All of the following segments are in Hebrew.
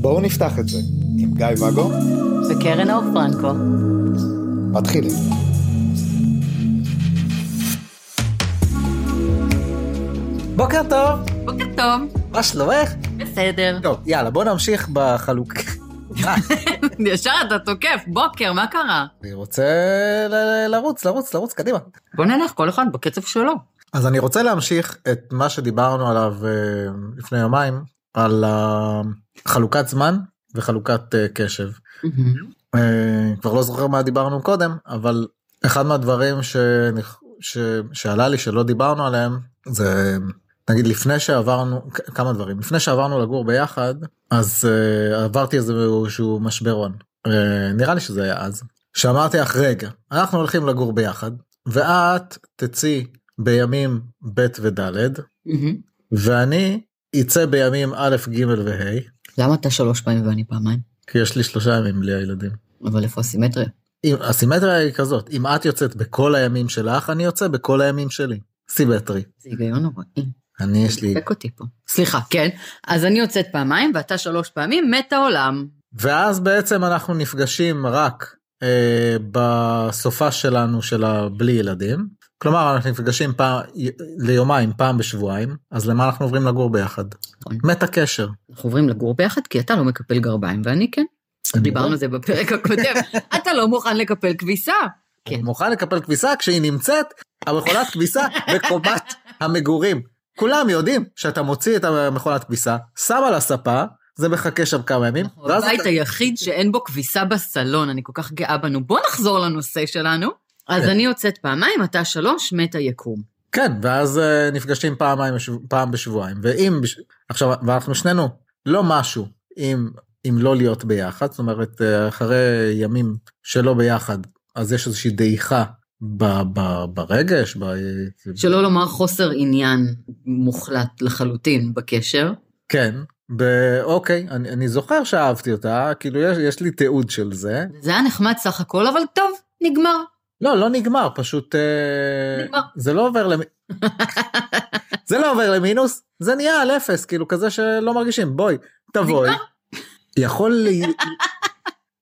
בואו נפתח את זה עם גיא ואגו וקרן אור פרנקו. מתחילים. בוקר טוב, בוקר טוב. מה שלומך? בסדר. טוב, יאללה, בוא נמשיך בחלוק. ישר אתה תוקף, בוקר, מה קרה? אני רוצה ל- לרוץ, לרוץ, לרוץ, קדימה. בוא נלך, כל אחד בקצב שלו. אז אני רוצה להמשיך את מה שדיברנו עליו אה, לפני יומיים, על חלוקת זמן וחלוקת אה, קשב. אה, כבר לא זוכר מה דיברנו קודם, אבל אחד מהדברים שנכ... ש... שעלה לי שלא דיברנו עליהם, זה נגיד לפני שעברנו, כמה דברים, לפני שעברנו לגור ביחד, אז עברתי איזשהו משבר הון. Uh, נראה לי שזה היה אז. שאמרתי לך, רגע, אנחנו הולכים לגור ביחד, ואת תצאי בימים ב' וד', ואני אצא בימים א', ג' וה', למה אתה שלוש פעמים ואני פעמיים? כי יש לי שלושה ימים בלי הילדים. אבל איפה הסימטריה? אם, הסימטריה היא כזאת, אם את יוצאת בכל הימים שלך, אני יוצא בכל הימים שלי. סימטרי. זה היגיון נוראי. אני יש לי... דפק אותי פה. סליחה, כן. אז אני יוצאת פעמיים ואתה שלוש פעמים, מת העולם. ואז בעצם אנחנו נפגשים רק אה, בסופה שלנו של הבלי ילדים. כלומר אנחנו נפגשים פעם ליומיים פעם בשבועיים אז למה אנחנו עוברים לגור ביחד? נכון. מת הקשר. אנחנו עוברים לגור ביחד כי אתה לא מקפל גרביים ואני כן. דיברנו על זה בפרק הקודם. אתה לא מוכן לקפל כביסה. כן. מוכן לקפל כביסה כשהיא נמצאת המכונת כביסה בקומת המגורים. כולם יודעים שאתה מוציא את המכונת כביסה שם על הספה זה מחכה שם כמה ימים. הבית אתה- היחיד שאין בו כביסה בסלון, אני כל כך גאה בנו. בוא נחזור לנושא שלנו. אז כן. אני יוצאת פעמיים, אתה שלוש, מת היקום. כן ואז אה, נפגשים פעמיים פעם בשבועיים ואם עכשיו ואנחנו שנינו לא משהו אם אם לא להיות ביחד זאת אומרת אה, אחרי ימים שלא ביחד אז יש איזושהי דעיכה ב- ב- ברגש ב- שלא לומר חוסר עניין מוחלט לחלוטין בקשר. כן ב- אוקיי אני, אני זוכר שאהבתי אותה כאילו יש, יש לי תיעוד של זה זה היה נחמד סך הכל, אבל טוב, נגמר. לא לא נגמר פשוט אה, נגמר. זה לא עובר למ... זה לא עובר למינוס זה נהיה על אפס כאילו כזה שלא מרגישים. בואי תבואי. יכול לי...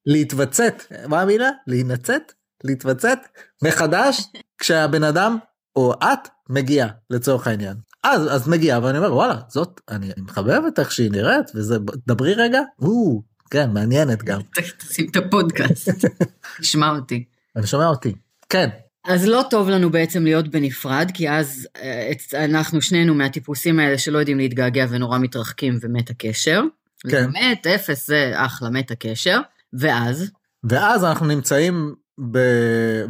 להתווצת מה המילה? להינצת? להתווצת מחדש כשהבן אדם או את מגיע לצורך העניין. אז אז מגיע ואני אומר וואלה זאת אני, מחבב איך שהיא נראית וזה דברי רגע. או, כן מעניינת גם. תשים את הפודקאסט, תשמע אותי. אני שומע אותי כן אז לא טוב לנו בעצם להיות בנפרד, כי אז אה, אנחנו שנינו מהטיפוסים האלה שלא יודעים להתגעגע ונורא מתרחקים ומת הקשר. כן. מת, אפס זה אחלה, מת הקשר. ואז, ואז אנחנו נמצאים ב...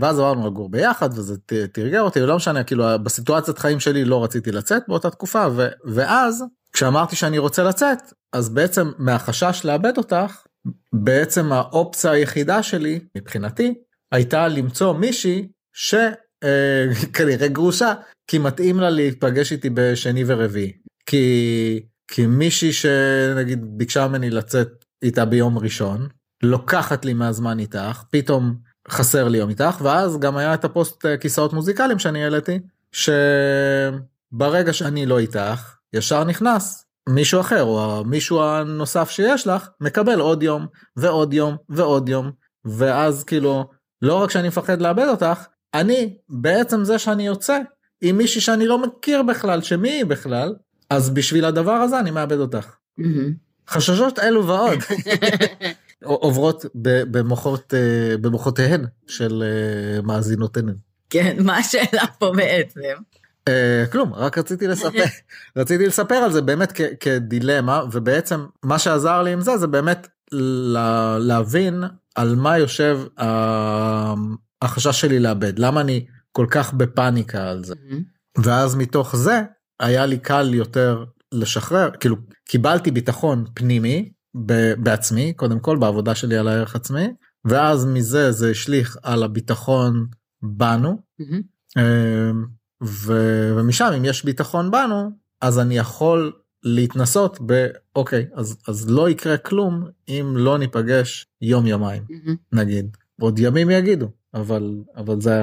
ואז עברנו לגור ביחד וזה ת- תרגר אותי ולא משנה כאילו בסיטואציית חיים שלי לא רציתי לצאת באותה תקופה ו... ואז כשאמרתי שאני רוצה לצאת אז בעצם מהחשש לאבד אותך בעצם האופציה היחידה שלי מבחינתי הייתה למצוא מישהי שכנראה גרושה כי מתאים לה להיפגש איתי בשני ורביעי. כי כי מישהי שנגיד ביקשה ממני לצאת איתה ביום ראשון לוקחת לי מהזמן איתך פתאום חסר לי יום איתך ואז גם היה את הפוסט אה, כיסאות מוזיקליים שאני העליתי שברגע שאני לא איתך ישר נכנס מישהו אחר או מישהו הנוסף שיש לך מקבל עוד יום ועוד יום ועוד יום ואז כאילו לא רק שאני מפחד לאבד אותך אני בעצם זה שאני יוצא עם מישהי שאני לא מכיר בכלל שמי היא בכלל אז בשביל הדבר הזה אני מאבד אותך. מהמם. חששות אלו ועוד עוברות במוחות אה, במוחותיהן של אה, מאזינותינו. כן, מה השאלה פה בעצם? אה, כלום רק רציתי לספר רציתי לספר על זה באמת כ- כדילמה ובעצם מה שעזר לי עם זה זה באמת לה- להבין על מה יושב ה- החשש שלי לאבד למה אני כל כך בפאניקה על זה מהמם. ואז מתוך זה היה לי קל יותר לשחרר כאילו קיבלתי ביטחון פנימי ב- בעצמי קודם כל בעבודה שלי על הערך עצמי ואז מזה זה השליך על הביטחון בנו. אמ, ו- ומשם אם יש ביטחון בנו אז אני יכול להתנסות באוקיי אז אז לא יקרה כלום אם לא ניפגש יום יומיים מהמם. נגיד עוד ימים יגידו אבל אבל זה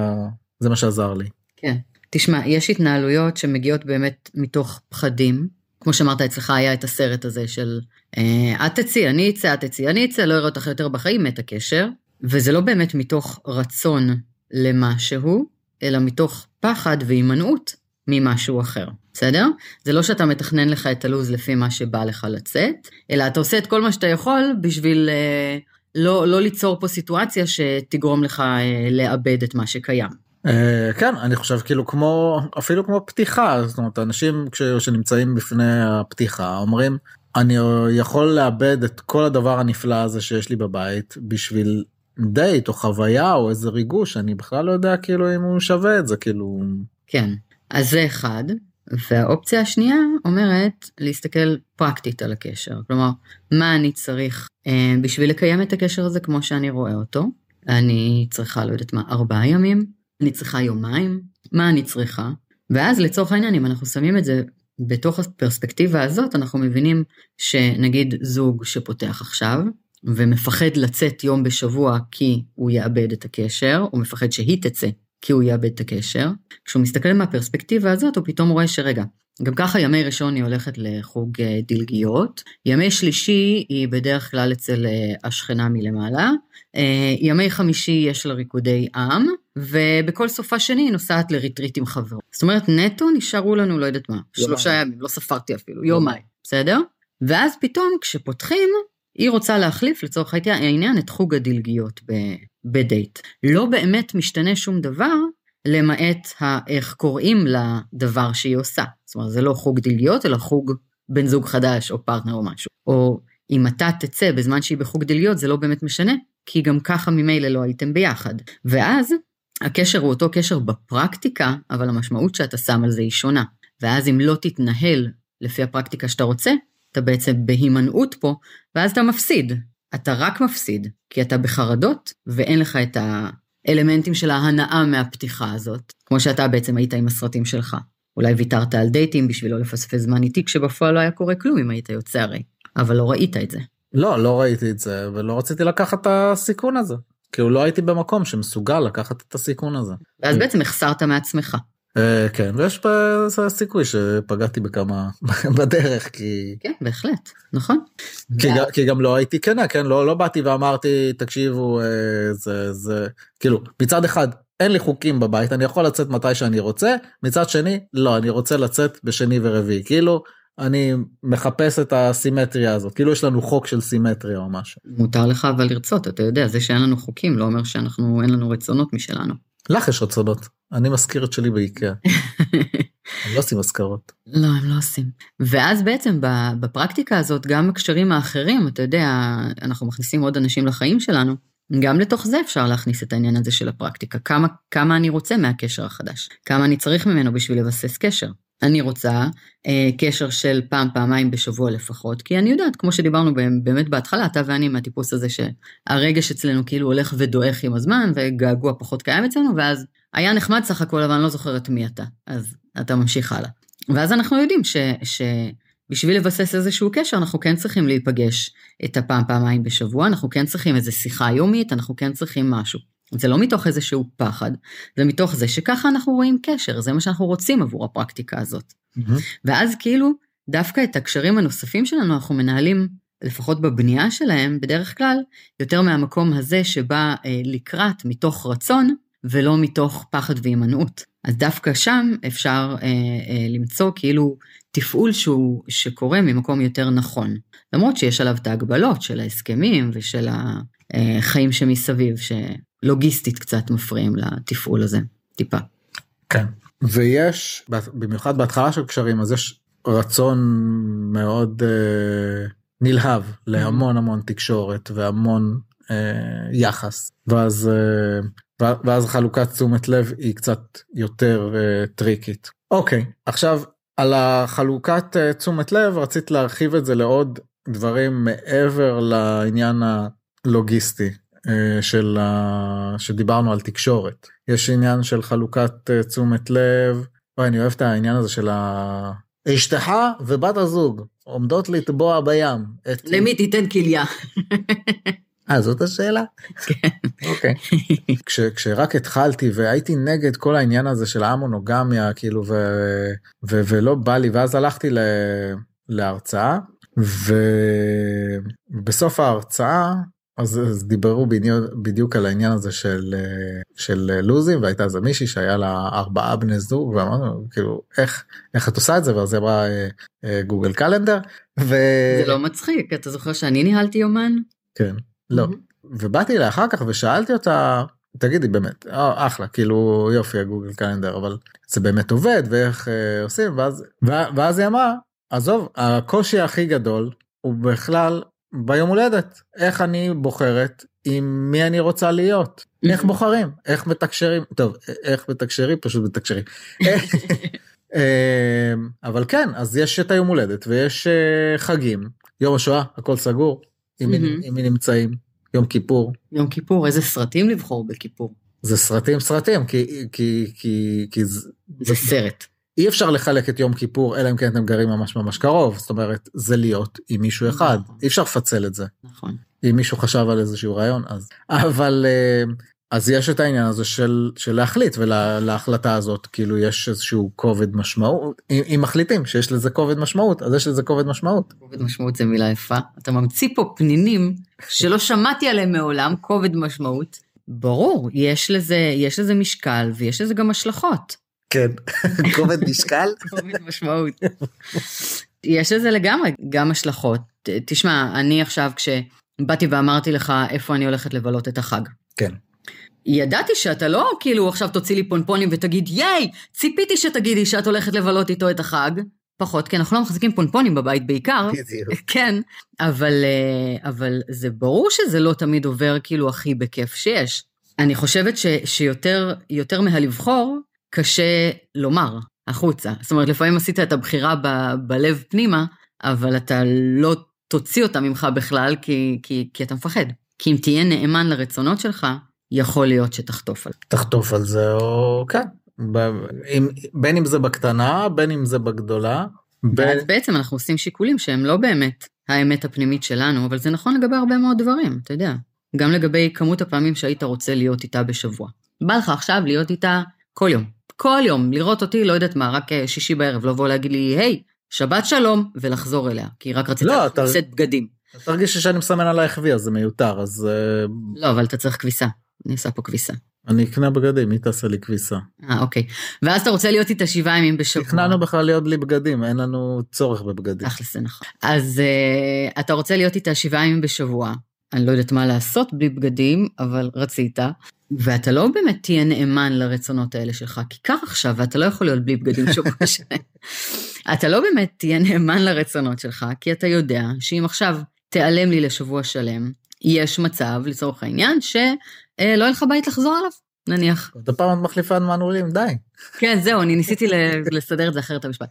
זה מה שעזר לי. כן. תשמע, יש התנהלויות שמגיעות באמת מתוך פחדים. כמו שאמרת, אצלך היה את הסרט הזה של אה, את תצאי, אני אצא, את תצאי, אני אצא, לא אראה אותך יותר בחיים, מת הקשר. וזה לא באמת מתוך רצון למשהו, אלא מתוך פחד והימנעות ממשהו אחר, בסדר? זה לא שאתה מתכנן לך את הלו"ז לפי מה שבא לך לצאת, אלא אתה עושה את כל מה שאתה יכול בשביל אה, לא, לא ליצור פה סיטואציה שתגרום לך אה, לאבד את מה שקיים. אה, כן אני חושב כאילו כמו אפילו כמו פתיחה זאת אומרת אנשים כש, שנמצאים בפני הפתיחה אומרים אני יכול לאבד את כל הדבר הנפלא הזה שיש לי בבית בשביל דייט או חוויה או איזה ריגוש אני בכלל לא יודע כאילו אם הוא שווה את זה כאילו. כן אז זה אחד והאופציה השנייה אומרת להסתכל פרקטית על הקשר. כלומר מה אני צריך אה, בשביל לקיים את הקשר הזה כמו שאני רואה אותו? אני צריכה לא יודעת מה ארבעה ימים? אני צריכה יומיים? מה אני צריכה? ואז לצורך העניין אם אנחנו שמים את זה בתוך הפרספקטיבה הזאת אנחנו מבינים שנגיד זוג שפותח עכשיו ומפחד לצאת יום בשבוע כי הוא יאבד את הקשר, או מפחד שהיא תצא כי הוא יאבד את הקשר, כשהוא מסתכל מהפרספקטיבה הזאת הוא פתאום רואה שרגע, גם ככה ימי ראשון היא הולכת לחוג אה, דלגיות, ימי שלישי היא בדרך כלל אצל אה, השכנה מלמעלה, אה, ימי חמישי יש לה ריקודי עם, ובכל סופה שני היא נוסעת לריטריט עם חבר. זאת אומרת נטו נשארו לנו לא יודעת מה, שלושה ימים, לא ספרתי אפילו, יומיים, בסדר? ואז פתאום כשפותחים, היא רוצה להחליף לצורך העניין את חוג הדלגיות בדייט. לא באמת משתנה שום דבר, למעט איך קוראים לדבר שהיא עושה. זאת אומרת, זה לא חוג דלגיות, אלא חוג בן זוג חדש או פרטנר או משהו. או אם אתה תצא בזמן שהיא בחוג דלגיות, זה לא באמת משנה, כי גם ככה ממילא לא הייתם ביחד. ואז הקשר הוא אותו קשר בפרקטיקה, אבל המשמעות שאתה שם על זה היא שונה. ואז אם לא תתנהל לפי הפרקטיקה שאתה רוצה, אתה בעצם בהימנעות פה, ואז אתה מפסיד. אתה רק מפסיד, כי אתה בחרדות ואין לך את האלמנטים של ההנאה מהפתיחה הזאת, כמו שאתה בעצם היית עם הסרטים שלך. אולי ויתרת על דייטים בשביל לא לפספס זמן איתי, כשבפועל לא היה קורה כלום אם היית יוצא הרי, אבל לא ראית את זה. לא, לא ראיתי את זה, ולא רציתי לקחת את הסיכון הזה. כאילו לא הייתי במקום שמסוגל לקחת את הסיכון הזה. ואז בעצם החסרת מעצמך. אה, כן ויש סיכוי שפגעתי בכמה בדרך כי כן בהחלט נכון כי גם לא הייתי כנה כן לא לא באתי ואמרתי תקשיבו אה, זה זה כאילו מצד אחד אין לי חוקים בבית אני יכול לצאת מתי שאני רוצה מצד שני לא אני רוצה לצאת בשני ורביעי כאילו אני מחפש את הסימטריה הזאת כאילו יש לנו חוק של סימטריה או משהו. מותר לך אבל לרצות אתה יודע זה שאין לנו חוקים לא אומר שאנחנו אין לנו רצונות משלנו. לך יש רצונות. אני מזכיר את שלי באיקאה. הם לא עושים אזכרות. לא, הם לא עושים. ואז בעצם בפרקטיקה הזאת, גם הקשרים האחרים, אתה יודע, אנחנו מכניסים עוד אנשים לחיים שלנו, גם לתוך זה אפשר להכניס את העניין הזה של הפרקטיקה. כמה, כמה אני רוצה מהקשר החדש? כמה אני צריך ממנו בשביל לבסס קשר? אני רוצה אה, קשר של פעם, פעמיים בשבוע לפחות, כי אני יודעת, כמו שדיברנו באמת בהתחלה, אתה ואני מהטיפוס הזה שהרגש אצלנו כאילו הולך ודועך עם הזמן, וגעגוע פחות קיים אצלנו, ואז היה נחמד סך הכל, אבל אני לא זוכרת מי אתה, אז אתה ממשיך הלאה. ואז אנחנו יודעים ש... ש... בשביל לבסס איזשהו קשר אנחנו כן צריכים להיפגש את הפעם פעמיים בשבוע, אנחנו כן צריכים איזו שיחה יומית, אנחנו כן צריכים משהו. זה לא מתוך איזשהו פחד, זה מתוך זה שככה אנחנו רואים קשר, זה מה שאנחנו רוצים עבור הפרקטיקה הזאת. Mm-hmm. ואז כאילו, דווקא את הקשרים הנוספים שלנו אנחנו מנהלים, לפחות בבנייה שלהם, בדרך כלל, יותר מהמקום הזה שבא אה, לקראת מתוך רצון, ולא מתוך פחד והימנעות. אז דווקא שם אפשר אה, אה, למצוא כאילו תפעול שהוא, שקורה ממקום יותר נכון. למרות שיש עליו את ההגבלות של ההסכמים ושל החיים שמסביב, שלוגיסטית קצת מפריעים לתפעול הזה, טיפה. כן, ויש, במיוחד בהתחלה של קשרים, אז יש רצון מאוד אה, נלהב להמון המון תקשורת והמון אה, יחס, ואז אה, ואז חלוקת תשומת לב היא קצת יותר uh, טריקית. אוקיי, עכשיו על החלוקת uh, תשומת לב רצית להרחיב את זה לעוד דברים מעבר לעניין הלוגיסטי של ה... שדיברנו על תקשורת. יש עניין של חלוקת uh, תשומת לב, אוי, אני אוהב את העניין הזה של ה... אשתך ובת הזוג עומדות לטבוע בים. את... למי תיתן כליה. אה, זאת השאלה? כן. אוקיי. כש, כשרק התחלתי והייתי נגד כל העניין הזה של המונוגמיה, כאילו, ו, ו, ולא בא לי, ואז הלכתי ל, להרצאה, ובסוף ההרצאה, אז, אז דיברו בדיוק, בדיוק על העניין הזה של, של לוזים והייתה איזה מישהי שהיה לה ארבעה בני זוג ואמרנו כאילו איך איך את עושה את זה ואז היא אמרה גוגל קלנדר. ו... זה לא מצחיק אתה זוכר שאני ניהלתי יומן? כן לא ובאתי אליה אחר כך ושאלתי אותה תגידי באמת אה, אחלה כאילו יופי הגוגל קלנדר אבל זה באמת עובד ואיך אה, עושים ואז ואז היא אמרה עזוב הקושי הכי גדול הוא בכלל ביום הולדת איך אני בוחרת עם מי אני רוצה להיות? איך בוחרים? איך מתקשרים? טוב איך מתקשרים? פשוט מתקשרים. אבל כן אז יש את היום הולדת ויש חגים. יום השואה הכל סגור. עם מי נמצאים? יום כיפור. יום כיפור איזה סרטים לבחור בכיפור? זה סרטים סרטים כי כי כי כי זה סרט. אי אפשר לחלק את יום כיפור אלא אם כן אתם גרים ממש ממש קרוב. זאת אומרת זה להיות עם מישהו אחד. אי אפשר לפצל את זה. נכון. אם מישהו חשב על איזשהו רעיון אז. אבל אז יש את העניין הזה של של להחליט ולהחלטה הזאת כאילו יש איזשהו כובד משמעות. אם מחליטים שיש לזה כובד משמעות אז יש לזה כובד משמעות. כובד משמעות זה מילה יפה. אתה ממציא פה פנינים שלא שמעתי עליהם מעולם כובד משמעות. ברור יש לזה יש לזה משקל ויש לזה גם השלכות. כן, כובד משקל. כובד משמעות. יש לזה לגמרי גם השלכות. תשמע, אני עכשיו כשבאתי ואמרתי לך איפה אני הולכת לבלות את החג. כן. ידעתי שאתה לא כאילו עכשיו תוציא לי פונפונים ותגיד ייי, ציפיתי שתגידי שאת הולכת לבלות איתו את החג. פחות, כי אנחנו לא מחזיקים פונפונים בבית בעיקר. בדיוק. כן, אבל, אבל זה ברור שזה לא תמיד עובר כאילו הכי בכיף שיש. אני חושבת ש, שיותר יותר מהלבחור, קשה לומר החוצה. זאת אומרת, לפעמים עשית את הבחירה ב, בלב פנימה, אבל אתה לא תוציא אותה ממך בכלל, כי, כי, כי אתה מפחד. כי אם תהיה נאמן לרצונות שלך, יכול להיות שתחטוף על זה. תחטוף על זה, או כן. ב, אם, בין אם זה בקטנה, בין אם זה בגדולה. ואז ב... בעצם אנחנו עושים שיקולים שהם לא באמת האמת הפנימית שלנו, אבל זה נכון לגבי הרבה מאוד דברים, אתה יודע. גם לגבי כמות הפעמים שהיית רוצה להיות איתה בשבוע. בא לך עכשיו להיות איתה כל יום. כל יום, לראות אותי, לא יודעת מה, רק שישי בערב, לבוא להגיד לי, היי, שבת שלום, ולחזור אליה, כי רק רציתי לא, לשאת אתה... בגדים. אתה תרגיש שאני מסמן עלייך וי, אז זה מיותר, אז... לא, אבל אתה צריך כביסה. אני עושה פה כביסה. אני אקנה בגדים, מי תעשה לי כביסה? אה, אוקיי. ואז אתה רוצה להיות איתה שבעה ימים בשבוע. תכננו בכלל להיות בלי בגדים, אין לנו צורך בבגדים. תכל'ס זה נכון. אז uh, אתה רוצה להיות איתה שבעה ימים בשבוע. אני לא יודעת מה לעשות בלי בגדים, אבל רצית. ואתה לא באמת תהיה נאמן לרצונות האלה שלך, כי קר עכשיו ואתה לא יכול להיות בלי בגדים שבוע שלם. אתה לא באמת תהיה נאמן לרצונות שלך, כי אתה יודע שאם עכשיו תיעלם לי לשבוע שלם, יש מצב, לצורך העניין, שלא יהיה לך בית לחזור אליו, נניח. עוד פעם את מחליפה מנעולים, די. כן, זהו, אני ניסיתי לסדר את זה אחרת במשפט.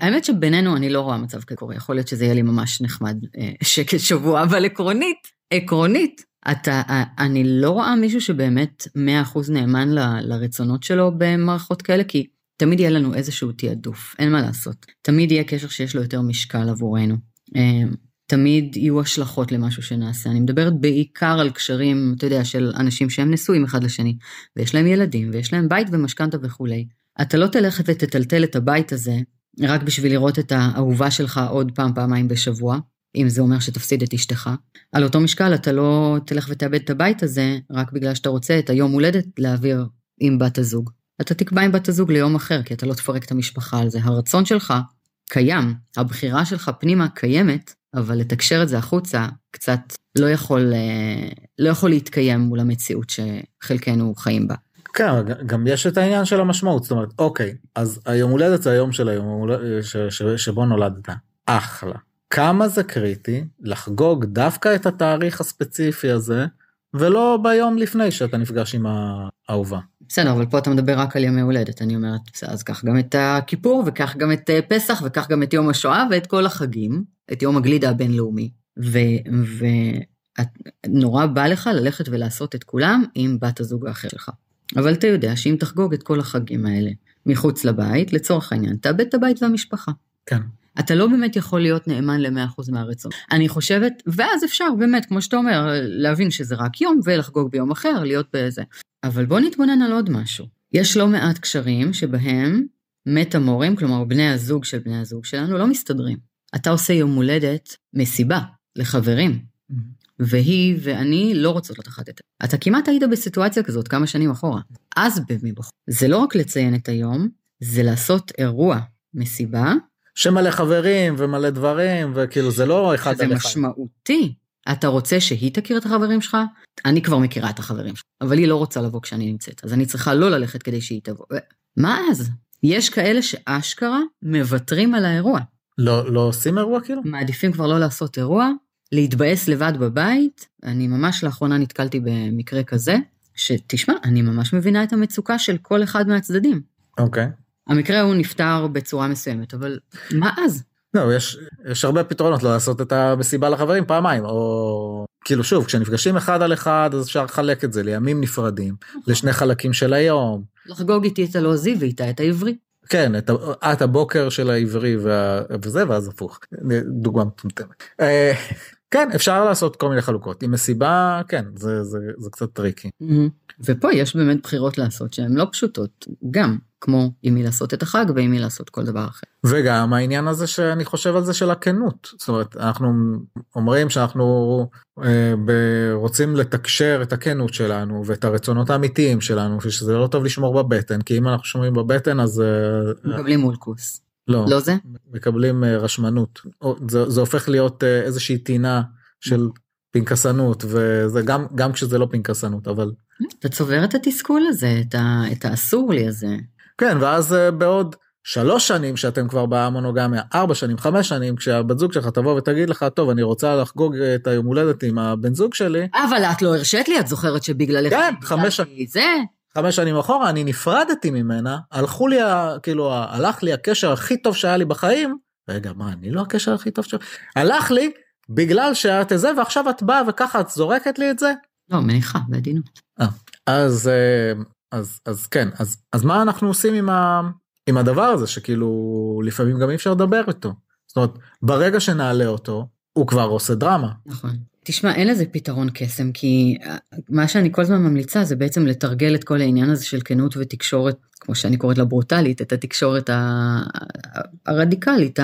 האמת שבינינו אני לא רואה מצב כקורה, יכול להיות שזה יהיה לי ממש נחמד שקט שבוע, אבל עקרונית, עקרונית, אתה, אני לא רואה מישהו שבאמת 100% נאמן ל, לרצונות שלו במערכות כאלה, כי תמיד יהיה לנו איזשהו תעדוף, אין מה לעשות. תמיד יהיה קשר שיש לו יותר משקל עבורנו. תמיד יהיו השלכות למשהו שנעשה. אני מדברת בעיקר על קשרים, אתה יודע, של אנשים שהם נשואים אחד לשני, ויש להם ילדים, ויש להם בית ומשכנתה וכולי. אתה לא תלך ותטלטל את הבית הזה רק בשביל לראות את האהובה שלך עוד פעם, פעמיים בשבוע, אם זה אומר שתפסיד את אשתך. על אותו משקל אתה לא תלך ותאבד את הבית הזה רק בגלל שאתה רוצה את היום הולדת להעביר עם בת הזוג. אתה תקבע עם בת הזוג ליום אחר, כי אתה לא תפרק את המשפחה על זה. הרצון שלך קיים, הבחירה שלך פנימה קיימת, אבל לתקשר את זה החוצה קצת לא יכול, לא יכול להתקיים מול המציאות שחלקנו חיים בה. כן, גם יש את העניין של המשמעות, זאת אומרת, אוקיי, אז היום הולדת זה היום של היום ש, ש, שבו נולדת, אחלה. כמה זה קריטי לחגוג דווקא את התאריך הספציפי הזה, ולא ביום לפני שאתה נפגש עם האהובה. בסדר, אבל פה אתה מדבר רק על ימי הולדת, אני אומרת, אז קח גם את הכיפור, וקח גם את פסח, וקח גם את יום השואה, ואת כל החגים, את יום הגלידה הבינלאומי. ונורא בא לך ללכת ולעשות את כולם עם בת הזוג האחר שלך. אבל אתה יודע שאם תחגוג את כל החגים האלה מחוץ לבית, לצורך העניין, תאבד את הבית והמשפחה. כן. אתה לא באמת יכול להיות נאמן ל-100% מהרצון. אני חושבת, ואז אפשר באמת, כמו שאתה אומר, להבין שזה רק יום ולחגוג ביום אחר, להיות בזה. אבל בוא נתבונן על עוד משהו. יש לא מעט קשרים שבהם מטמורים, כלומר בני הזוג של בני הזוג שלנו, לא מסתדרים. אתה עושה יום הולדת, מסיבה, לחברים, Mm-hmm. והיא ואני לא רוצות לקחת את זה. אתה כמעט היית בסיטואציה כזאת כמה שנים אחורה. אז במבחור. זה לא רק לציין את היום, זה לעשות אירוע, מסיבה, שמלא חברים ומלא דברים וכאילו זה לא אחד על אחד. משמעותי. אתה רוצה שהיא תכיר את החברים שלך? אני כבר מכירה את החברים שלך, אבל היא לא רוצה לבוא כשאני נמצאת, אז אני צריכה לא ללכת כדי שהיא תבוא. מה אז? יש כאלה שאשכרה מוותרים על האירוע. לא לא עושים אירוע כאילו? מעדיפים כבר לא לעשות אירוע, להתבאס לבד בבית. אני ממש לאחרונה נתקלתי במקרה כזה, שתשמע, אני ממש מבינה את המצוקה של כל אחד מהצדדים. אוקיי. המקרה הוא נפתר בצורה מסוימת, אבל מה אז? לא, יש, יש הרבה פתרונות לא לעשות את המסיבה לחברים פעמיים או כאילו שוב כשנפגשים אחד על אחד אז אפשר לחלק את זה לימים נפרדים לשני חלקים של היום. לחגוג איתי את הלועזי ואיתה את העברי. כן את, את הבוקר של העברי וה, וזה ואז הפוך דוגמה מטומטמת. אה, כן אפשר לעשות כל מיני חלוקות עם מסיבה כן זה זה זה קצת טריקי. ופה יש באמת בחירות לעשות שהן לא פשוטות, גם כמו עם מי לעשות את החג ועם מי לעשות כל דבר אחר. וגם העניין הזה שאני חושב על זה של הכנות זאת אומרת אנחנו אומרים שאנחנו אה, ב- רוצים לתקשר את הכנות שלנו ואת הרצונות האמיתיים שלנו שזה לא טוב לשמור בבטן כי אם אנחנו שומרים בבטן אז אה, מקבלים מולקוס. לא, לא זה? מקבלים אה, רשמנות זה, זה הופך להיות אה, איזושהי טינה של פנקסנות וזה גם גם כשזה לא פנקסנות אבל אתה צובר את התסכול הזה, את, ה, את האסור לי הזה. כן ואז אה, בעוד שלוש שנים שאתם כבר במונוגמיה ארבע שנים חמש שנים כשהבת זוג שלך תבוא ותגיד לך טוב אני רוצה לחגוג את היום הולדת עם הבן זוג שלי אבל את לא הרשית לי, את זוכרת שבגללך... כן, חמש ביטלתי זה. חמש שנים אחורה אני נפרדתי ממנה הלכו לי כאילו הלך לי הקשר הכי טוב שהיה לי בחיים רגע מה אני לא הקשר הכי טוב שלי הלך לי בגלל שאת זה ועכשיו את באה וככה את זורקת לי את זה לא, מניחה, בעדינות. אז אה, אז אז כן אז אז מה אנחנו עושים עם ה, עם הדבר הזה שכאילו לפעמים גם אי אפשר לדבר איתו. זאת אומרת ברגע שנעלה אותו הוא כבר עושה דרמה. נכון. תשמע, אין לזה פתרון קסם, כי אה, מה שאני כל הזמן ממליצה זה בעצם לתרגל את כל העניין הזה של כנות ותקשורת, כמו שאני קוראת לה ברוטלית, את התקשורת הרדיקלית,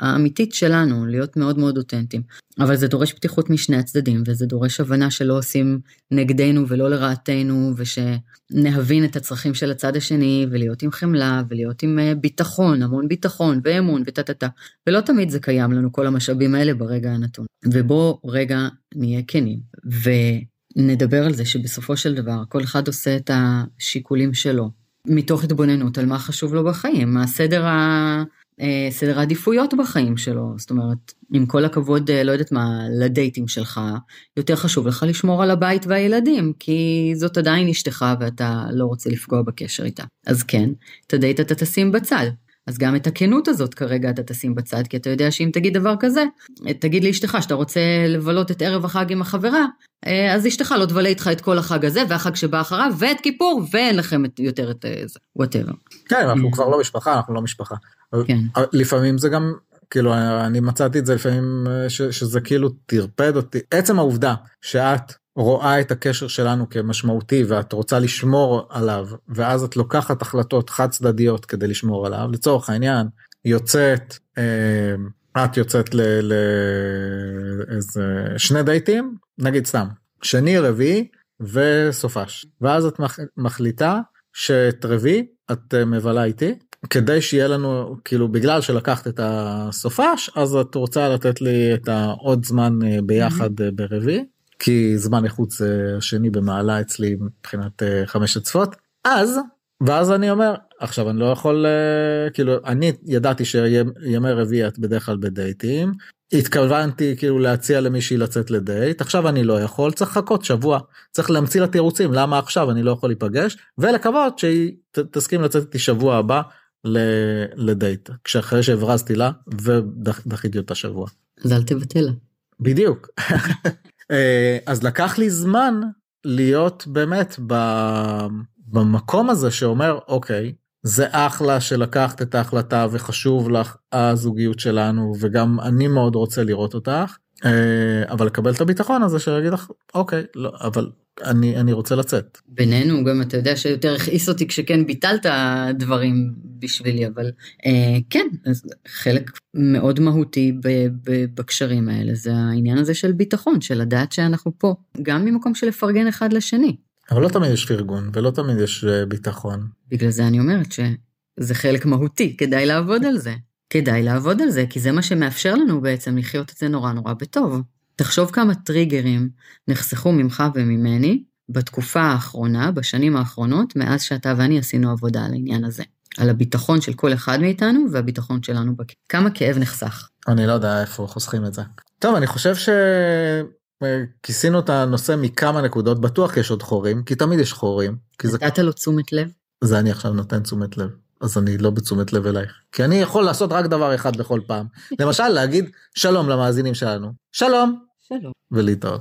האמיתית שלנו, להיות מאוד מאוד אותנטיים. אבל זה דורש פתיחות משני הצדדים, וזה דורש הבנה שלא עושים נגדנו ולא לרעתנו, ושנהבין את הצרכים של הצד השני, ולהיות עם חמלה, ולהיות עם אה, ביטחון, המון ביטחון ואמון וטה טה טה. ולא תמיד זה קיים לנו, כל המשאבים האלה ברגע הנתון. ובוא רגע נהיה כנים, ונדבר על זה שבסופו של דבר כל אחד עושה את השיקולים שלו, מתוך התבוננות על מה חשוב לו בחיים, מה סדר, ה... אה, סדר העדיפויות בחיים שלו. זאת אומרת, עם כל הכבוד, אה, לא יודעת מה, לדייטים שלך, יותר חשוב לך לשמור על הבית והילדים, כי זאת עדיין אשתך ואתה לא רוצה לפגוע בקשר איתה. אז כן, את הדייט אתה תשים בצד. אז גם את הכנות הזאת כרגע אתה תשים בצד, כי אתה יודע שאם תגיד דבר כזה, תגיד לאשתך שאתה רוצה לבלות את ערב החג עם החברה, אה, אז אשתך לא תבלה איתך את כל החג הזה, והחג שבא אחריו, ואת כיפור, ואין לכם יותר את אה, זה, whatever. כן אנחנו Mm. כבר לא משפחה אנחנו לא משפחה. כן. לפעמים זה גם כאילו אני מצאתי את זה לפעמים אה, ש, שזה כאילו טרפד אותי עצם העובדה שאת רואה את הקשר שלנו כמשמעותי ואת רוצה לשמור עליו ואז את לוקחת החלטות חד צדדיות כדי לשמור עליו. לצורך העניין יוצאת אה, את יוצאת לאיזה שני דייטים נגיד סתם שני רביעי וסופש. ואז את מח- מחליטה שאת רביעי את אה, מבלה איתי. כדי שיהיה לנו כאילו בגלל שלקחת את הסופש אז את רוצה לתת לי את העוד זמן אה, ביחד אה, ברביעי כי זמן איכות זה השני במעלה אצלי מבחינת אה, חמש אצפות אז ואז אני אומר עכשיו אני לא יכול אה, כאילו אני ידעתי שימי רביעי את בדרך כלל בדייטים התכוונתי כאילו להציע למישהי לצאת לדייט עכשיו אני לא יכול צריך לחכות שבוע צריך להמציא לה תירוצים למה עכשיו אני לא יכול להיפגש ולקוות שהיא ת- תסכים לצאת איתי שבוע הבא לדייט כשאחרי שהברזתי לה ודחיתי אותה שבוע. אז אל תבטל. בדיוק. אה, אז לקח לי זמן להיות באמת. במקום הזה שאומר אוקיי זה אחלה שלקחת את ההחלטה וחשוב לך הזוגיות שלנו וגם אני מאוד רוצה לראות אותך אבל לקבל את הביטחון הזה שיגיד לך אוקיי לא אבל אני אני רוצה לצאת. בינינו גם אתה יודע שיותר הכעיס אותי כשכן ביטלת דברים בשבילי אבל אה, כן חלק מאוד מהותי ב, ב, בקשרים האלה זה העניין הזה של ביטחון של לדעת שאנחנו פה גם ממקום של לפרגן אחד לשני. אבל לא תמיד יש פרגון ולא תמיד יש אה, ביטחון. בגלל זה אני אומרת שזה חלק מהותי כדאי לעבוד על זה. כדאי לעבוד על זה, כי זה מה שמאפשר לנו בעצם לחיות את זה נורא נורא בטוב. תחשוב כמה טריגרים נחסכו ממך וממני בתקופה האחרונה, בשנים האחרונות, מאז שאתה ואני עשינו עבודה על העניין הזה. על הביטחון של כל אחד מאיתנו והביטחון שלנו. בכ... כמה כאב נחסך. אני לא יודע איפה חוסכים את זה. טוב, אני חושב שכיסינו את הנושא מכמה נקודות, בטוח יש עוד חורים, כי תמיד יש חורים. נתת זה... לו תשומת לב? זה אני עכשיו נותן תשומת לב. אז אני לא בתשומת לב אלייך. כי אני יכול לעשות רק דבר אחד בכל פעם. למשל להגיד שלום למאזינים שלנו. שלום. שלום. ולהתראות.